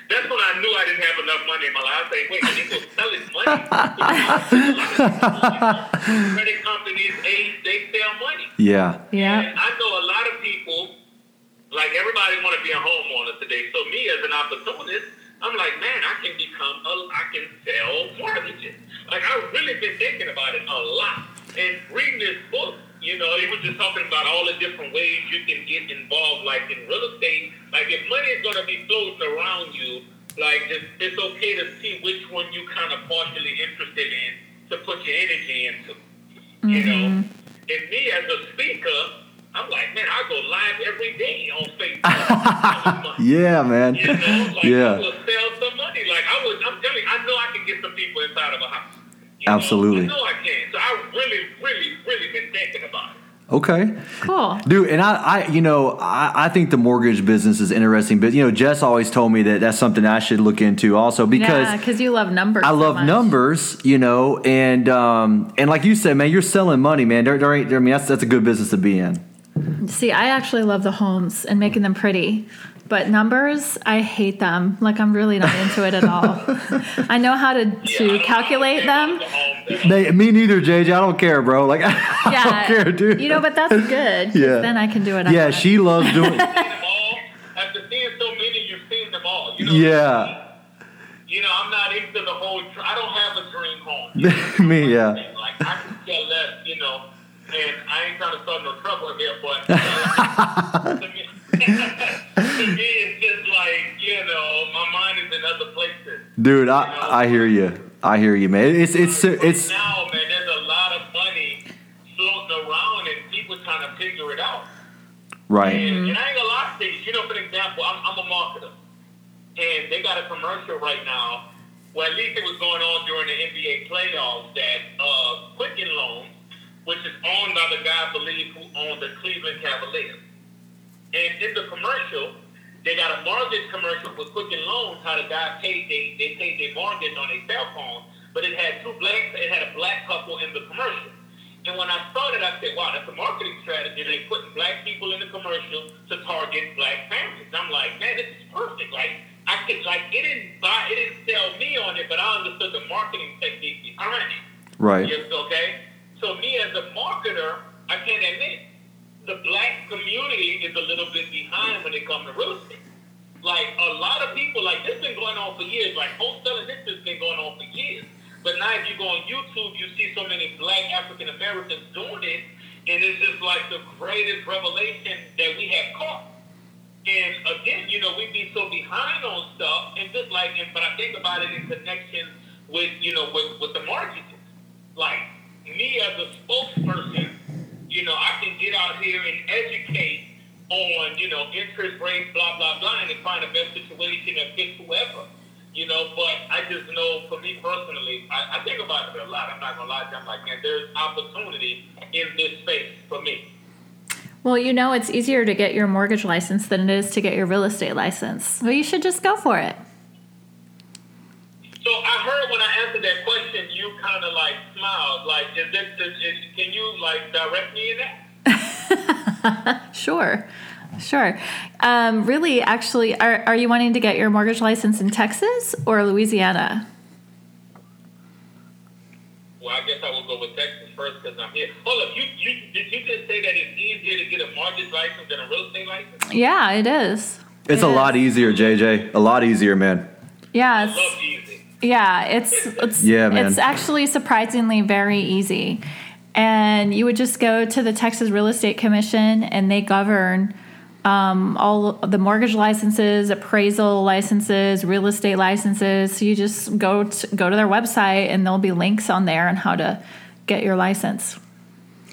that's when I knew I didn't have enough money in my life. I was like, wait, people selling money? Credit companies, they, they sell money.
Yeah.
Yeah.
And I know a lot of people, like everybody want to be a homeowner today. So me as an opportunist, I'm like, man, I can become, a, I can sell mortgages. Like I've really been thinking about it a lot. And reading this book, you know, it was just talking about all the different ways you can get involved, like in real estate. Like if money is going to be floating around you, like it's, it's okay to see which one you kind of partially interested in to put your energy into. You know, mm-hmm. and me as a speaker, I'm like, man, I go live every day on Facebook.
Yeah, man.
You know, like I
Yeah.
will sell some money. Like I was, I'm telling you, I know I can get some people inside of a house. You know,
Absolutely.
I know I can. So I really, really, really been thinking about it.
Okay.
Cool.
Dude, and I, I you know, I, I think the mortgage business is interesting, but you know, Jess always told me that that's something I should look into also because
yeah, because you love numbers.
I
so
love
much.
numbers, you know, and um, and like you said, man, you're selling money, man. There, there ain't, I mean, that's that's a good business to be in.
See, I actually love the homes and making them pretty, but numbers, I hate them. Like I'm really not into it at all. I know how to
Yeah,
to
don't-
calculate them,
think about the home answer.
They, me neither, JJ. I don't care, bro. Like, I
Yeah.
don't care, dude.
You know, but that's good
Yeah.
Then I can do it.
Yeah,
want.
she loves doing.
seen. After seeing so many, you've seen them all. You know,
Yeah.
You know, I'm not into the whole. Tr- I don't have a dream home. You know,
Me, yeah.
Like I can care less. You know, and I ain't trying to start no trouble here, but uh,
Dude, I, I hear you. I hear you, man. It's it's
Right
it's
now, man. There's a lot of money floating around, and people trying to figure it out.
right.
And, and I ain't gonna lie to you. You know, for example, I'm, I'm a marketer, and they got a commercial right now. Well, at least it was going on during the NBA playoffs that uh, Quicken Loans, which is owned by the guy I believe who owned the Cleveland Cavaliers, and in the commercial, they got a mortgage commercial for Quicken Loans. How the guy paid they they paid their mortgage on their cell phone, but it had two black it had a black couple in the commercial. And when I saw that, I said, wow, that's a marketing strategy. They're putting black people in the commercial to target black families. I'm like, man, this is perfect. Like, I could, like, it didn't buy, it didn't sell me on it, but I understood the marketing technique behind it.
Right.
Yes, okay? So me as a marketer, I can't admit, the black community is a little bit behind when it comes to real estate. Like, a lot of people, like, this been going on for years. Like, wholesaling, this has been going on for years. But now if you go on YouTube, you see so many black African Americans doing it, and it's just like the greatest revelation that we have caught. And again, you know, we be so behind on stuff, and just like, and, but I think about it in connection with, you know, with, with the marketing. Like me as a spokesperson, you know, I can get out here and educate on, you know, interest rates, blah blah blah, and find the best situation that fits whoever. You know, but I just know for me personally, I, I think about it a lot. I'm not gonna lie to you. I'm like, man, there's opportunity in this space for me.
Well, you know, it's easier to get your mortgage license than it is to get your real estate license. So you should just go for it.
So I heard when I answered that question, you kind of like smiled. Like, is this, is, is, can you like direct me in that?
Sure. Sure. Um, really, actually, are, are you wanting to get your mortgage license in Texas or Louisiana?
Well, I guess I will go with Texas first because I'm here. Hold up, you, you did you just say that it's easier to get a mortgage license than a real estate license?
Yeah, it is.
It's
It
a
is.
lot easier, JJ. A lot easier, man.
Yeah,
I
it's,
love easy.
yeah, it's it's
Yeah, man.
it's actually surprisingly very easy. And you would just go to the Texas Real Estate Commission, and they govern um, all the mortgage licenses, appraisal licenses, real estate licenses. So you just go to, go to their website, and there'll be links on there on how to get your license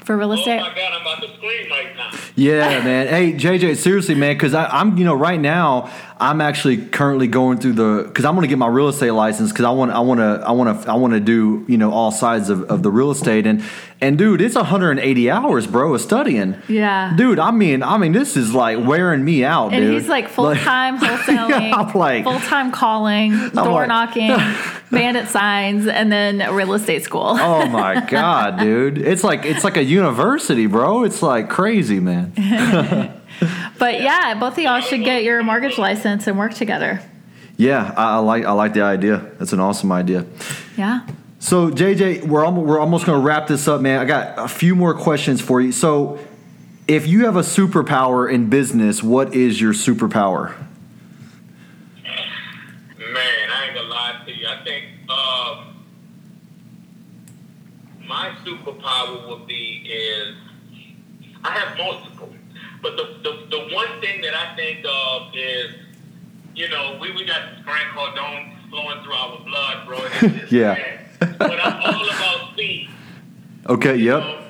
for real
Oh
estate.
my God, I'm about to scream right now.
Yeah, man. Hey, JJ, seriously, man, because I'm, you know, right now I'm actually currently going through the because I'm going to get my real estate license because I want, I want to, I want to, I want to do, you know, all sides of, of the real estate and and dude, it's 180 hours, bro, of studying.
Yeah.
Dude, I mean, I mean, this is like wearing me out,
And
dude.
he's like full time wholesaling,
I'm like-
full time calling, door
like-
knocking, bandit signs, and then real estate school.
Oh my god, dude! It's like it's like a university, bro. It's like crazy, man.
But yeah, both of y'all should get your mortgage license and work together.
Yeah, I, I like I like the idea. That's an awesome idea.
Yeah.
So JJ, we're almost, we're almost going to wrap this up, man. I got a few more questions for you. So, if you have a superpower in business, what is your superpower?
Man, I ain't gonna lie to you. I think um, my superpower would be is I have multiple, but the, the the one thing that I think of is, you know, we, we got this Grant Cardone flowing through our blood, bro.
Yeah.
but I'm all about speed.
Okay. Yep.
So,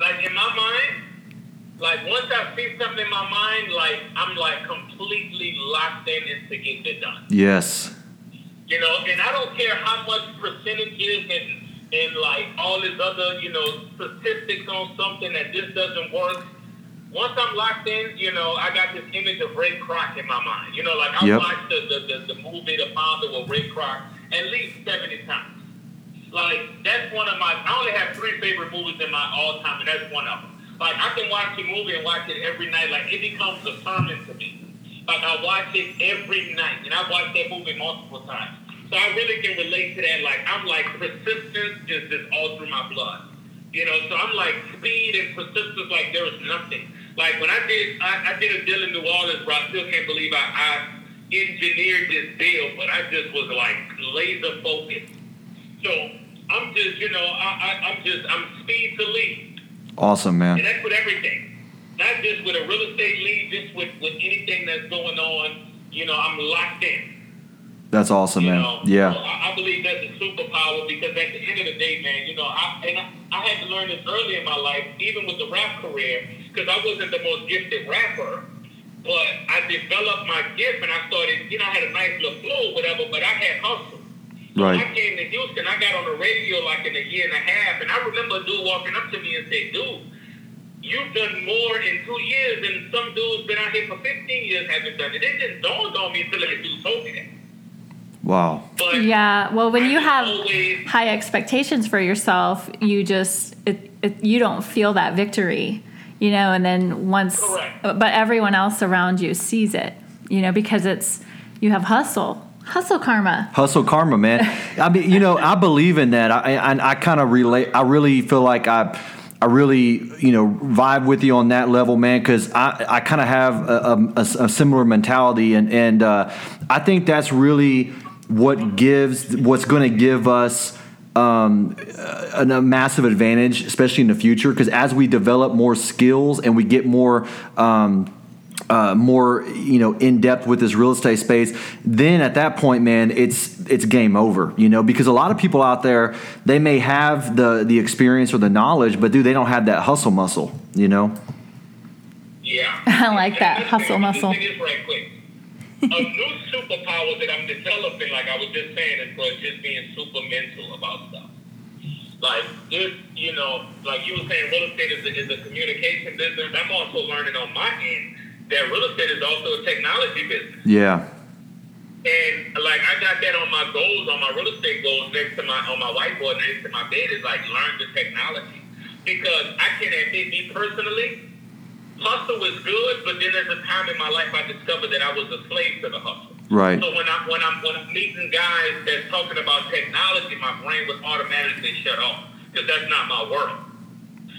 like in my mind, like once I see something in my mind, like I'm like completely locked in and to get it done.
Yes.
You know, and I don't care how much percentage percentages and and like all this other, you know, statistics on something that just doesn't work. Once I'm locked in, you know, I got this image of Ray Kroc in my mind. You know, like I
Yep.
watched the, the, the, the movie The Founder with Ray Kroc at least 70 times. Like, that's one of my, I only have three favorite movies in my all time, and that's one of them. Like, I can watch a movie and watch it every night. Like, it becomes a sermon to me. Like, I watch it every night, and I watch that movie multiple times. So I really can relate to that. Like I'm like persistence is just all through my blood. You know, so I'm like speed and persistence like there was nothing. Like when I did I, I did a deal in New Orleans bro, I still can't believe I, I engineered this deal, but I just was like laser focused. So I'm just, you know, I, I I'm just I'm speed to lead.
Awesome, man.
And that's with everything. Not just with a real estate lead, just with, with anything that's going on, you know, I'm locked in.
That's awesome,
You
man.
know,
Yeah.
so I, believe that's a superpower because at the end of the day, man, you know, I and I, I had to learn this early in my life, even with the rap career, because I wasn't the most gifted rapper. But I developed my gift and I started, you know, I had a nice little flow, whatever, but I had hustle.
Right.
I came to Houston, I got on the radio like in a year and a half, and I remember a dude walking up to me and say, dude, you've done more in two years than some dudes been out here for 15 years haven't done it. It just dawned on me until that dude told me that.
Wow.
But
Yeah. Well, when
I
you have
always-
high expectations for yourself, you just it, it, you don't feel that victory, you know. And then once,
Correct.
but everyone else around you sees it, you know, because it's you have hustle, hustle karma.
Hustle karma, man. I mean, you know, I believe in that. I I, I kind of relate. I really feel like I. I really, you know, vibe with you on that level, man, because I, I kind of have a, a, a similar mentality, and and uh, I think that's really what gives what's going to give us um, a, a massive advantage, especially in the future, because as we develop more skills and we get more. Um, uh, more you know in depth with this real estate space, then at that point, man, it's it's game over. You know, because a lot of people out there they may have the the experience or the knowledge, but dude, they don't have that hustle muscle. You know.
Yeah.
I like that, hustle muscle.
A new superpower that I'm developing, like I was just saying, is for just being super mental about stuff. Like this, you know, like you were saying, real estate is a, is a communication business. I'm also learning on my end that real estate is also a technology business.
Yeah.
And like I got that on my goals, on my real estate goals next to my on my whiteboard next to my bed is like learn the technology. Because I can admit me personally, hustle is good, but then there's a time in my life I discovered that I was a slave to the hustle.
Right.
So when I'm when I'm when I'm meeting guys that's talking about technology, my brain would automatically shut off because that's not my world.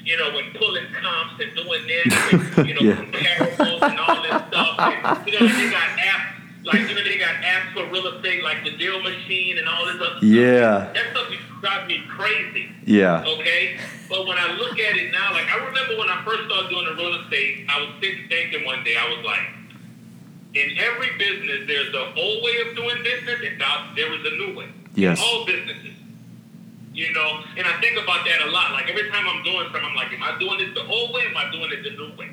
You know, when pulling comps and doing this, and, you know,
Yeah.
comparables and all this stuff. And, you know, they got apps like you know they got apps for real estate like the Deal Machine and all this other stuff.
Yeah.
That stuff drives me crazy.
Yeah.
Okay? But when I look at it now, like I remember when I first started doing the real estate, I was sitting thinking one day, I was like, in every business, there's the old way of doing business, and now there is a new way.
Yes.
In all businesses. You know, and I think about that a lot. Like every time I'm doing something, I'm like, am I doing this the old way? Am I doing it the new way?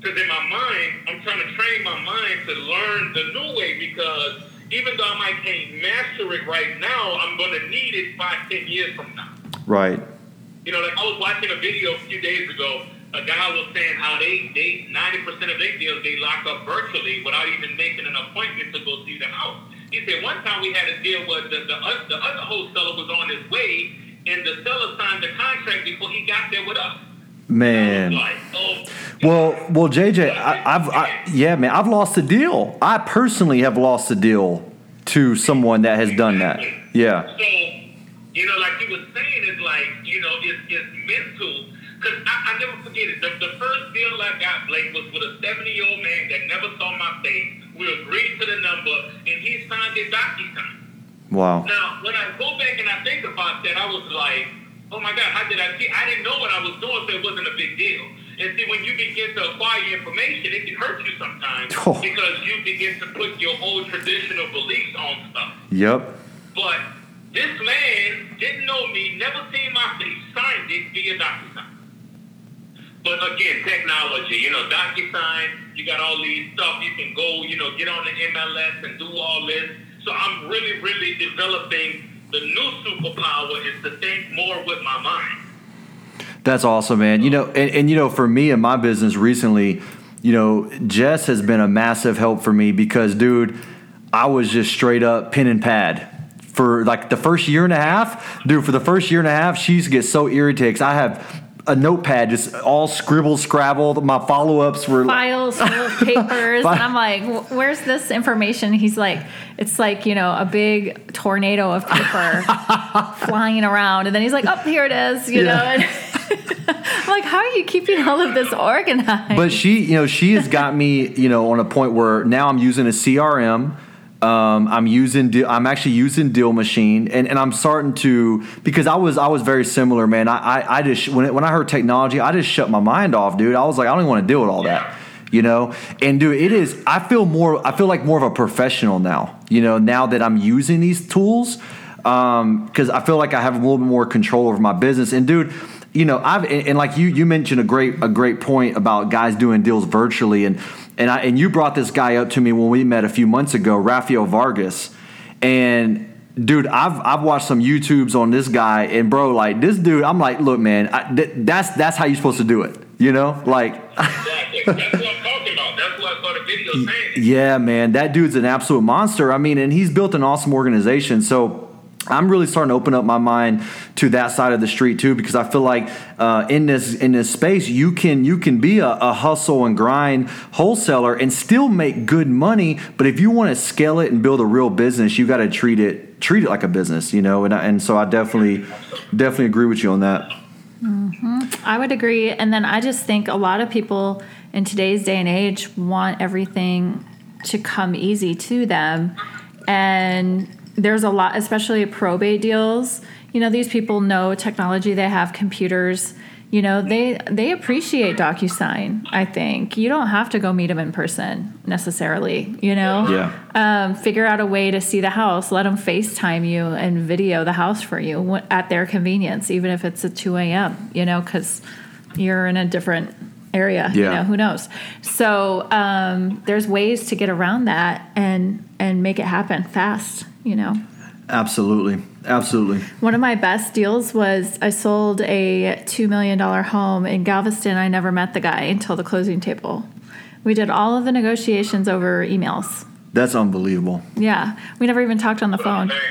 Because in my mind, I'm trying to train my mind to learn the new way because even though I might can't master it right now, I'm going to need it five, ten years from now.
Right.
You know, like I was watching a video a few days ago. A guy was saying how they they ninety percent of their deals they lock up virtually without even making an appointment to go see the house. He said one time we had a deal where the the, oth- the other wholesaler was on his way and the seller signed the contract before he got there with us.
Man.
like, oh,
Well, well, JJ, I, I've, I, yeah, man, I've lost a deal. I personally have lost a deal to someone that has done that. Yeah.
So, you know, like he was saying, it's like, you know, it's, it's mental. Because I, I never forget it. The, the first deal I got, Blake, was with a 70 year old man that never saw my face. We agreed to the number, and he signed a DocuSign.
Wow.
Now, when I go back and I think about that, I was like, oh my God, how did I see? I didn't know what I was doing, so it wasn't a big deal. And see, when you begin to acquire information, it can hurt you sometimes
Oh.
because you begin to put your old traditional beliefs on stuff.
Yep.
But this man didn't know me, never seen my face, signed it via DocuSign. But again, technology, you know, DocuSign, you got all these stuff. You can go, you know, get on the MLS and do all this. So I'm really, really developing the new superpower is to think more with my mind.
That's awesome, man. You know, and, and you know, for me in my business recently, you know, Jess has been a massive help for me because, dude, I was just straight up pen and pad for like the first year and a half. Dude, for the first year and a half, she to get so irritated I have a notepad, just all scribble scrabble. My follow ups were
files full of papers, and I'm like, "Where's this information?" He's like, "It's like you know a big tornado of paper flying around," and then he's like, "Oh, here it is," you know. And I'm like, "How are you keeping all of this organized?"
but she, you know, she has got me, you know, on a point where now I'm using a CRM. Um, I'm using, Deal- I'm actually using Deal Machine, and, and I'm starting to because I was I was very similar, man. I I, I just when it, when I heard technology, I just shut my mind off, dude. I was like, I don't even want to deal with all that, you know. And dude, it is. I feel more. I feel like more of a professional now, you know. Now that I'm using these tools, because I feel like I have a little bit more control over my business. And dude, you know, I've and, and like you you mentioned a great a great point about guys doing deals virtually, and and I and you brought this guy up to me when we met a few months ago, Rafael Vargas, and. Dude, I've I've watched some YouTubes on this guy, and bro, like this dude, I'm like, look, man, I, th- that's that's how you're supposed to do it, you know, like,
Exactly. That's what I'm talking about. That's what I saw the video saying.
Yeah, man, that dude's an absolute monster. I mean, and he's built an awesome organization. So I'm really starting to open up my mind to that side of the street too, because I feel like uh, in this in this space, you can you can be a, a hustle and grind wholesaler and still make good money. But if you want to scale it and build a real business, you got to treat it treat it like a business, you know. And I, and so I definitely definitely agree with you on that.
I would agree. And then I just think a lot of people in today's day and age want everything to come easy to them. And there's a lot, especially probate deals. You know, these people know technology, they have computers. You know, they they appreciate DocuSign, I think. You don't have to go meet them in person necessarily, you know?
Yeah.
um, figure out a way to see the house. Let them FaceTime you and video the house for you at their convenience, even if it's at 2 a.m., you know, because you're in a different area. You know, who knows? So um, there's ways to get around that and and make it happen fast, you know.
Absolutely, absolutely.
One of my best deals was I sold a $2 million home in Galveston. I never met the guy until the closing table. We did all of the negotiations over emails.
That's unbelievable.
Yeah, we never even talked on the phone.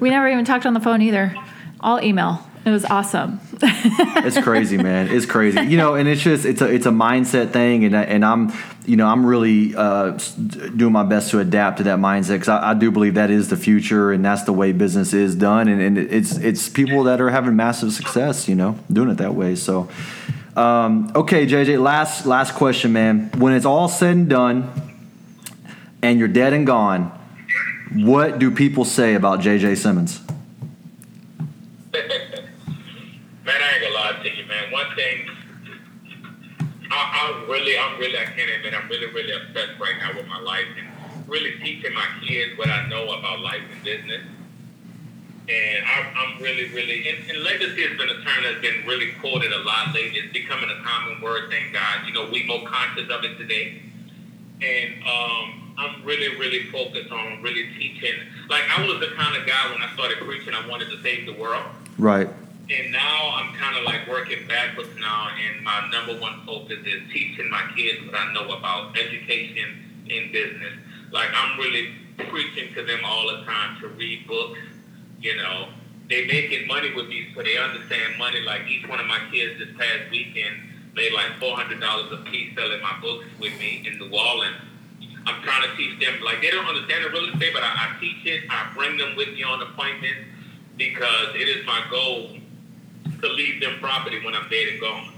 We never even talked on the phone either. All email. It was awesome.
it's crazy, man. It's crazy. You know, and it's just it's a it's a mindset thing, and I- and I'm you know I'm really uh, doing my best to adapt to that mindset because I, I do believe that is the future, and that's the way business is done, and, and it's it's people that are having massive success, you know, doing it that way. So, um, okay, JJ, last last question, man. When it's all said and done, and you're dead and gone, what do people say about JJ Simmons?
Man, I ain't gonna lie to you, man. One thing, I, I really, I'm really, I can't admit, I'm really, really obsessed right now with my life and really teaching my kids what I know about life and business. And I, I'm really, really, and, and legacy has been a term that's been really quoted a lot lately. It's becoming a common word, thank God. You know, we more conscious of it today. And um, I'm really, really focused on really teaching. Like, I was the kind of guy when I started preaching, I wanted to save the world.
Right.
And now I'm kind of like working backwards now, and my number one focus is teaching my kids what I know about education in business. Like I'm really preaching to them all the time to read books. You know, they making money with me, so they understand money. Like each one of my kids this past weekend made like four hundred dollars a piece selling my books with me in New Orleans. I'm trying to teach them like they don't understand the real estate, but I, I teach it. I bring them with me on appointments because it is my goal to leave them property when I'm dead and gone.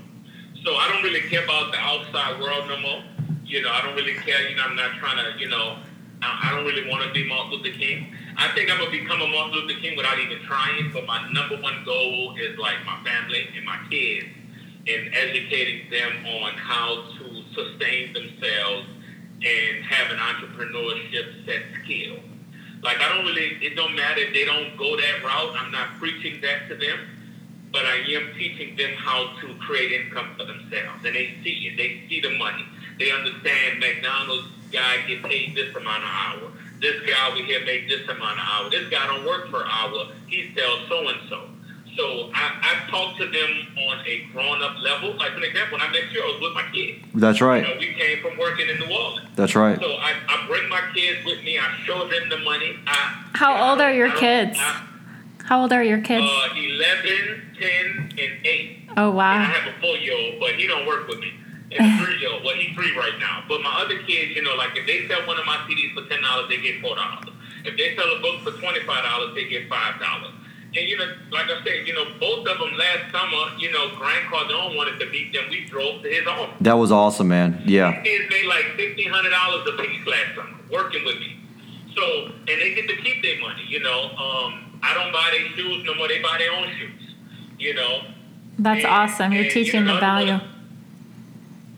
So I don't really care about the outside world no more. You know, I don't really care. You know, I'm not trying to, you know, I, I don't really want to be Martin Luther King. I think I'm going to become a Martin Luther King without even trying, but my number one goal is like my family and my kids and educating them on how to sustain themselves and have an entrepreneurship set skill. Like I don't really, it don't matter if they don't go that route. I'm not preaching that to them, but I am teaching them how to create income for themselves. And they see it. They see the money. They understand McDonald's guy get paid this amount of hour. This guy over here make this amount of hour. This guy don't work per hour. He sells so and so. So I, I talk to them on a grown up level. Like for example, when I met you, I was with my kids.
That's
You
right.
know, we came from working in New Orleans.
That's right.
So I, I bring my kids with me. I show them the money. I,
How old are your
I
kids?
I-
How old are your kids?
uh, 11, 10, and 8.
Oh wow.
And I have a four year old, but he don't work with me. And a three year old, well, he's three right now. But my other kids, you know, like if they sell one of my CDs for ten dollars, they get four dollars. If they sell a book for twenty five dollars, they get five dollars. And you know, like I said, you know, both of them last summer, you know, Grant Cardone wanted to meet them. We drove to his office.
That was awesome, man. Yeah.
Kids made like fifteen hundred dollars a piece last summer working with me. So and they get to keep their money. You know, um, I don't buy their shoes no more. They buy their own shoes. You know.
That's
And-
awesome. You're
and, you
teaching
know,
the value.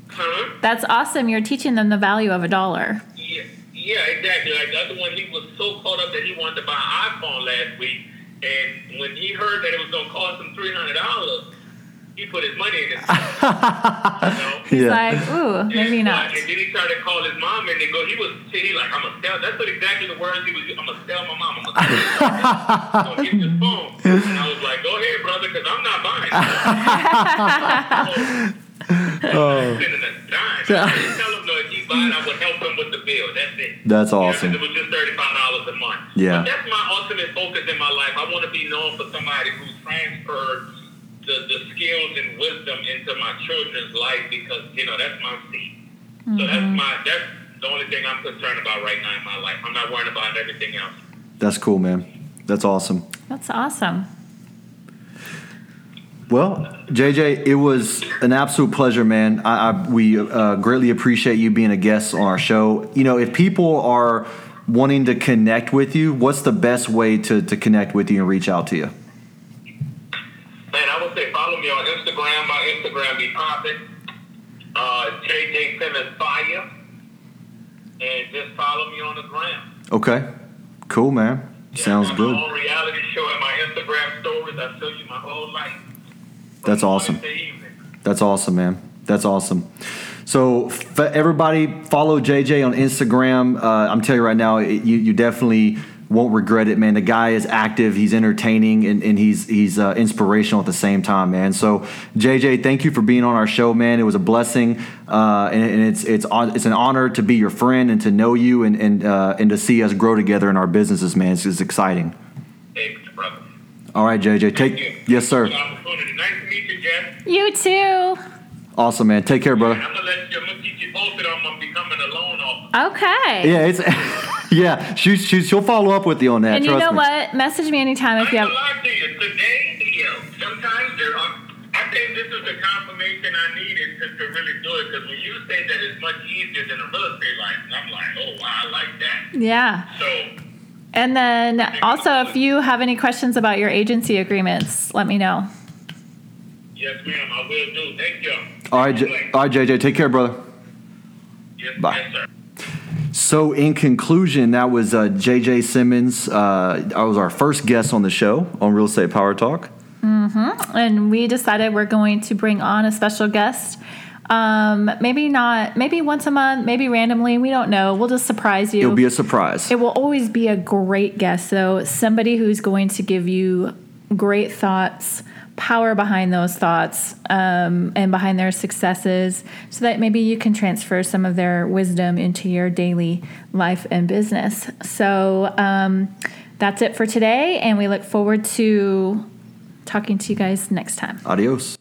Huh?
That's awesome. You're teaching them the value of a dollar.
Yeah, yeah, exactly. Like the other one, he was so caught up that he wanted to buy an iPhone last week, and when he heard that it was going to cost him three hundred dollars, he put his money in his. pocket, you know?
He's
Yeah.
like, ooh, maybe
And,
not.
And then he tried to call his mom, and they go, he was, he like, I'm gonna sell. That's what exactly the words he was. I'm gonna sell my mom. I'm gonna sell. her. so get this phone, and I was like, go ahead, brother, because I'm not buying. it.
Oh,
Spending a dime. I didn't tell him no. If he buy it, I would help him with the bill. That's it.
That's
You know, it was just thirty-five dollars a month.
Yeah.
But that's my ultimate focus in my life. I want to be known for somebody who transferred the, the skills and wisdom into my children's life because you know that's my seed. So that's my that's the only thing I'm concerned about right now in my life. I'm not worrying about everything else.
That's cool, man. That's awesome.
That's awesome.
Well, JJ, it was an absolute pleasure, man. I, I we uh, greatly appreciate you being a guest on our show. You know, if people are wanting to connect with you, what's the best way to, to connect with you and reach out to you?
Man, I would say follow me on Instagram. My Instagram be popping. Uh, JJ Simmons Fire. And just follow me on the gram.
Okay, cool, man. Sounds
yeah, got
good.
My own reality show and my Instagram stories. I show you my whole life.
That's awesome. That's awesome, man. That's awesome. So, f- everybody, follow JJ on Instagram. Uh, I'm telling you right now, it, you, you definitely won't regret it, man. The guy is active, he's entertaining, and, and he's he's uh, inspirational at the same time, man. So, JJ, thank you for being on our show, man. It was a blessing, uh, and, and it's it's on, it's an honor to be your friend and to know you and and uh, and to see us grow together in our businesses, man. It's, it's exciting.
Thanks, brother.
All right, JJ,
Thank you.
take yes, sir.
Nice to meet you, Jeff.
You too.
Awesome, man. Take care, brother.
I'm gonna let you. I'm gonna keep you posted on I'm becoming a loan officer.
Okay.
Yeah, it's yeah. She, she she'll follow up with you on that.
And you know
me.
what? Message me anytime if
ain't
you
gonna
have.
lie to you. Today, you know, sometimes there are. I think this is the confirmation I needed to, to really do it. Because when you say that it's much easier than a real estate license, I'm like, oh wow, I like that.
Yeah.
So
And then also, if you have any questions about your agency agreements, let me know.
yes, ma'am, I will do. Thank you.
All right, J- all right, JJ. Take care, brother.
Yes,
Bye.
yes, sir.
So, in conclusion, that was uh, JJ Simmons. Uh, that was our first guest on the show on Real Estate Power Talk. Mm-hmm.
And we decided we're going to bring on a special guest. Um, maybe not, maybe once a month, maybe randomly. We don't know. We'll just surprise you.
It'll be a surprise.
It will always be a great guest, though. Somebody who's going to give you great thoughts, power behind those thoughts, um, and behind their successes, so that maybe you can transfer some of their wisdom into your daily life and business. So um, that's it for today, and we look forward to talking to you guys next time.
Adios.